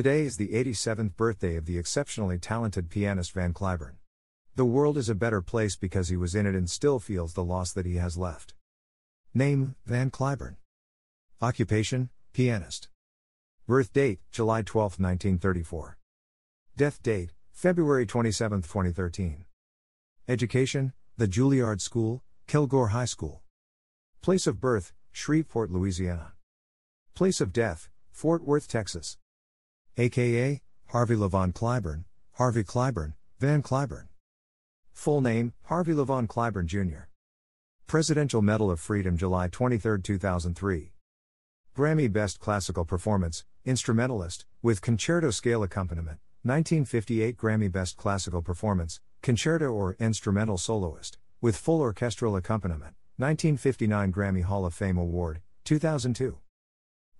Today is the 87th birthday of the exceptionally talented pianist Van Cliburn. The world is a better place because he was in it and still feels the loss that he has left. Name Van Cliburn. Occupation Pianist. Birth date July 12, 1934. Death date February 27, 2013. Education The Juilliard School, Kilgore High School. Place of birth Shreveport, Louisiana. Place of death Fort Worth, Texas. AKA Harvey Levon Cliburn, Harvey Cliburn, Van Cliburn. Full name Harvey Levon Cliburn Jr. Presidential Medal of Freedom July 23, 2003. Grammy Best Classical Performance, Instrumentalist, with Concerto Scale Accompaniment, 1958 Grammy Best Classical Performance, Concerto or Instrumental Soloist, with Full Orchestral Accompaniment, 1959 Grammy Hall of Fame Award, 2002.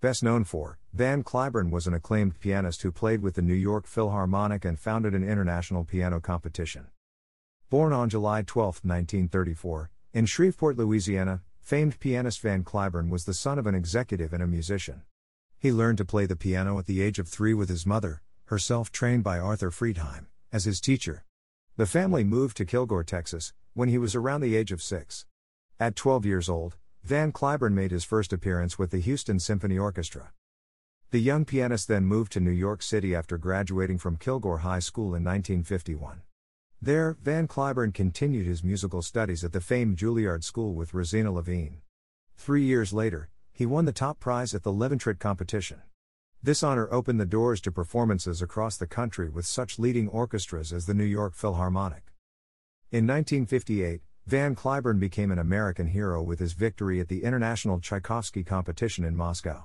Best known for, Van Cliburn was an acclaimed pianist who played with the New York Philharmonic and founded an international piano competition. Born on July 12, 1934, in Shreveport, Louisiana, famed pianist Van Cliburn was the son of an executive and a musician. He learned to play the piano at the age of three with his mother, herself trained by Arthur Friedheim, as his teacher. The family moved to Kilgore, Texas, when he was around the age of six. At 12 years old, Van Cliburn made his first appearance with the Houston Symphony Orchestra. The young pianist then moved to New York City after graduating from Kilgore High School in 1951. There, Van Cliburn continued his musical studies at the famed Juilliard School with Rosina Lhévinne. Three years later, he won the top prize at the Leventritt competition. This honor opened the doors to performances across the country with such leading orchestras as the New York Philharmonic. In 1958, Van Cliburn became an American hero with his victory at the International Tchaikovsky competition in Moscow.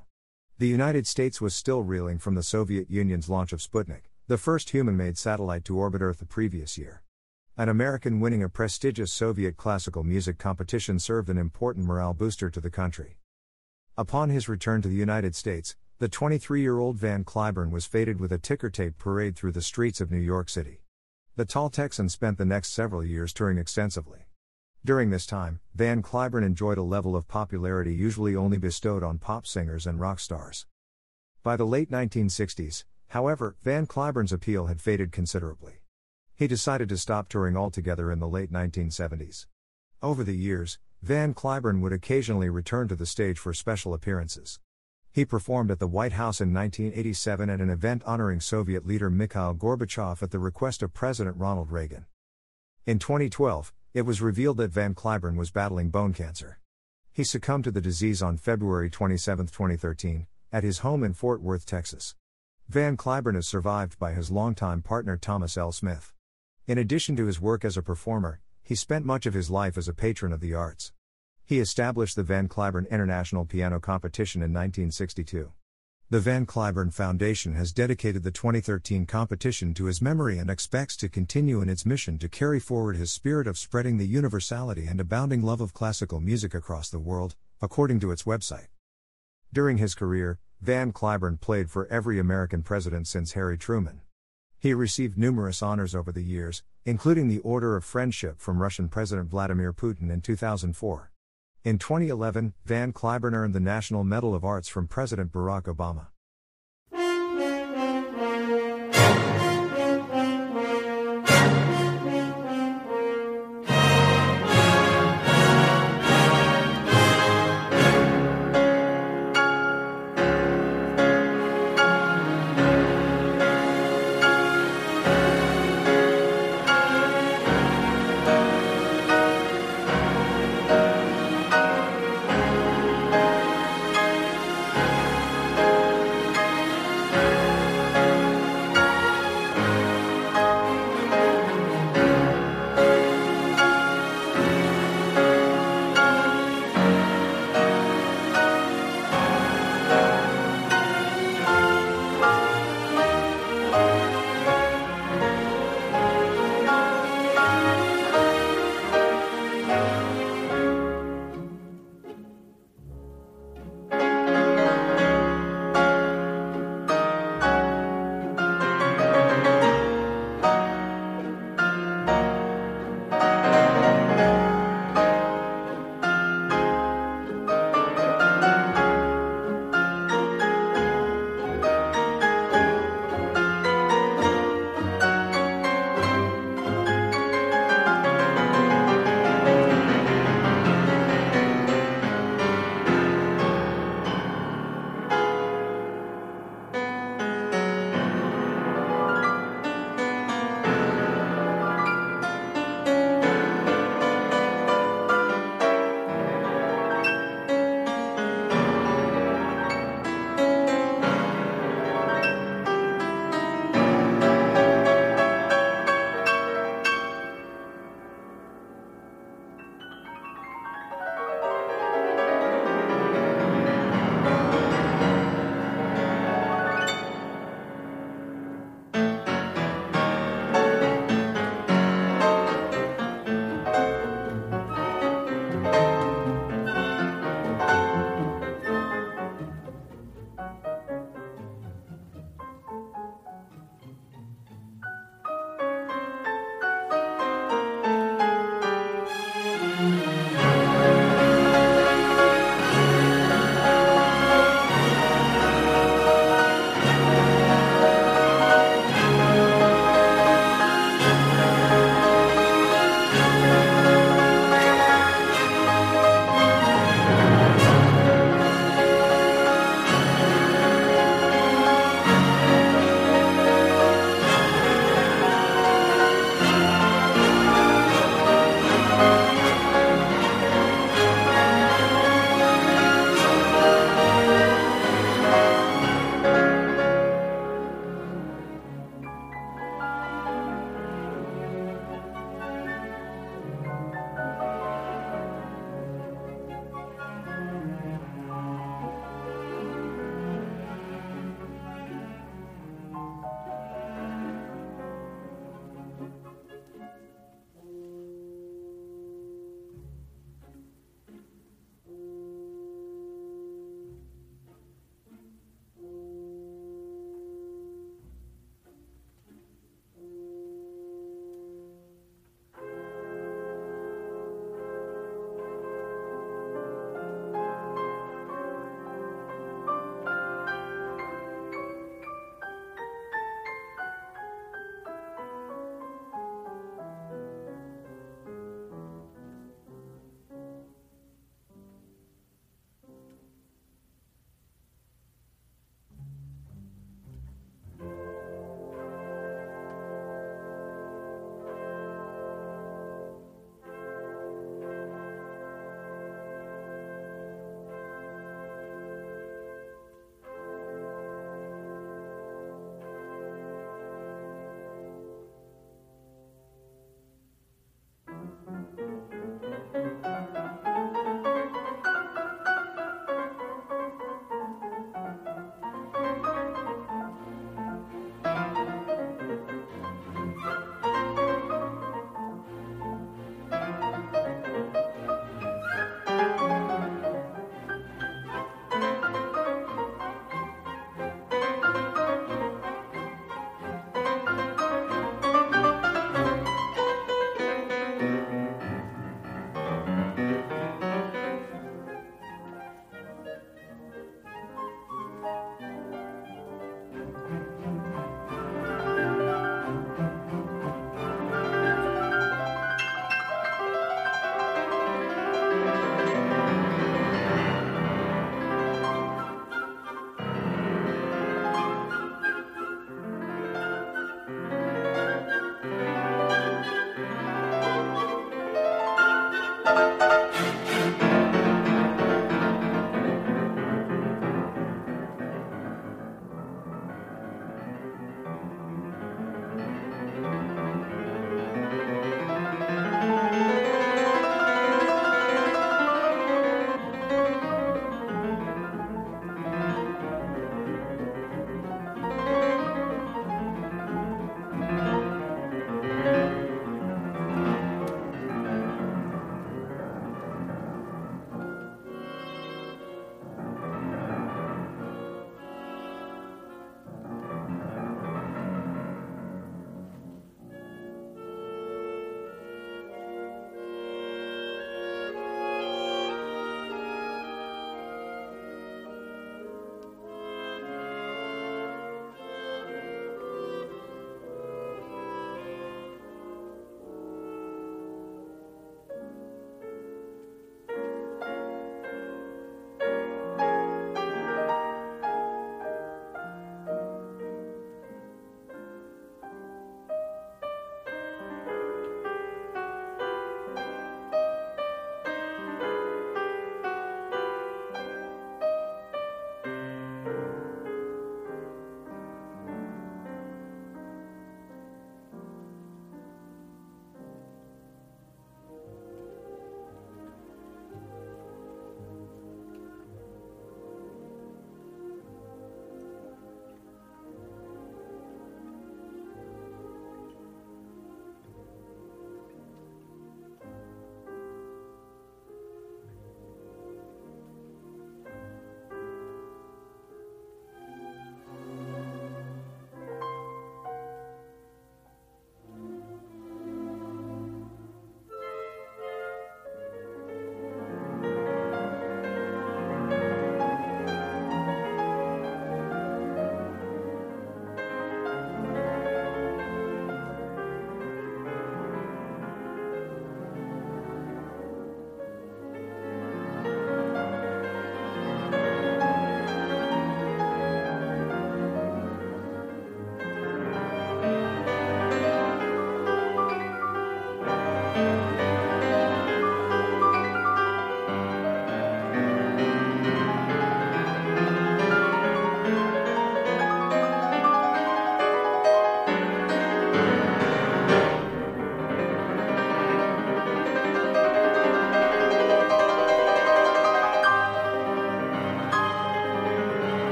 The United States was still reeling from the Soviet Union's launch of Sputnik, the first human made satellite to orbit Earth the previous year. An American winning a prestigious Soviet classical music competition served an important morale booster to the country. Upon his return to the United States, the 23 year old Van Cliburn was fated with a ticker tape parade through the streets of New York City. The tall Texan spent the next several years touring extensively. During this time, Van Cliburn enjoyed a level of popularity usually only bestowed on pop singers and rock stars. By the late 1960s, however, Van Cliburn's appeal had faded considerably. He decided to stop touring altogether in the late 1970s. Over the years, Van Cliburn would occasionally return to the stage for special appearances. He performed at the White House in 1987 at an event honoring Soviet leader Mikhail Gorbachev at the request of President Ronald Reagan. In 2012, it was revealed that Van Cliburn was battling bone cancer. He succumbed to the disease on February 27, 2013, at his home in Fort Worth, Texas. Van Cliburn is survived by his longtime partner Thomas L. Smith. In addition to his work as a performer, he spent much of his life as a patron of the arts. He established the Van Cliburn International Piano Competition in 1962. The Van Cliburn Foundation has dedicated the 2013 competition to his memory and expects to continue in its mission to carry forward his spirit of spreading the universality and abounding love of classical music across the world, according to its website. During his career, Van Cliburn played for every American president since Harry Truman. He received numerous honors over the years, including the Order of Friendship from Russian President Vladimir Putin in 2004. In 2011, Van Cliburn earned the National Medal of Arts from President Barack Obama.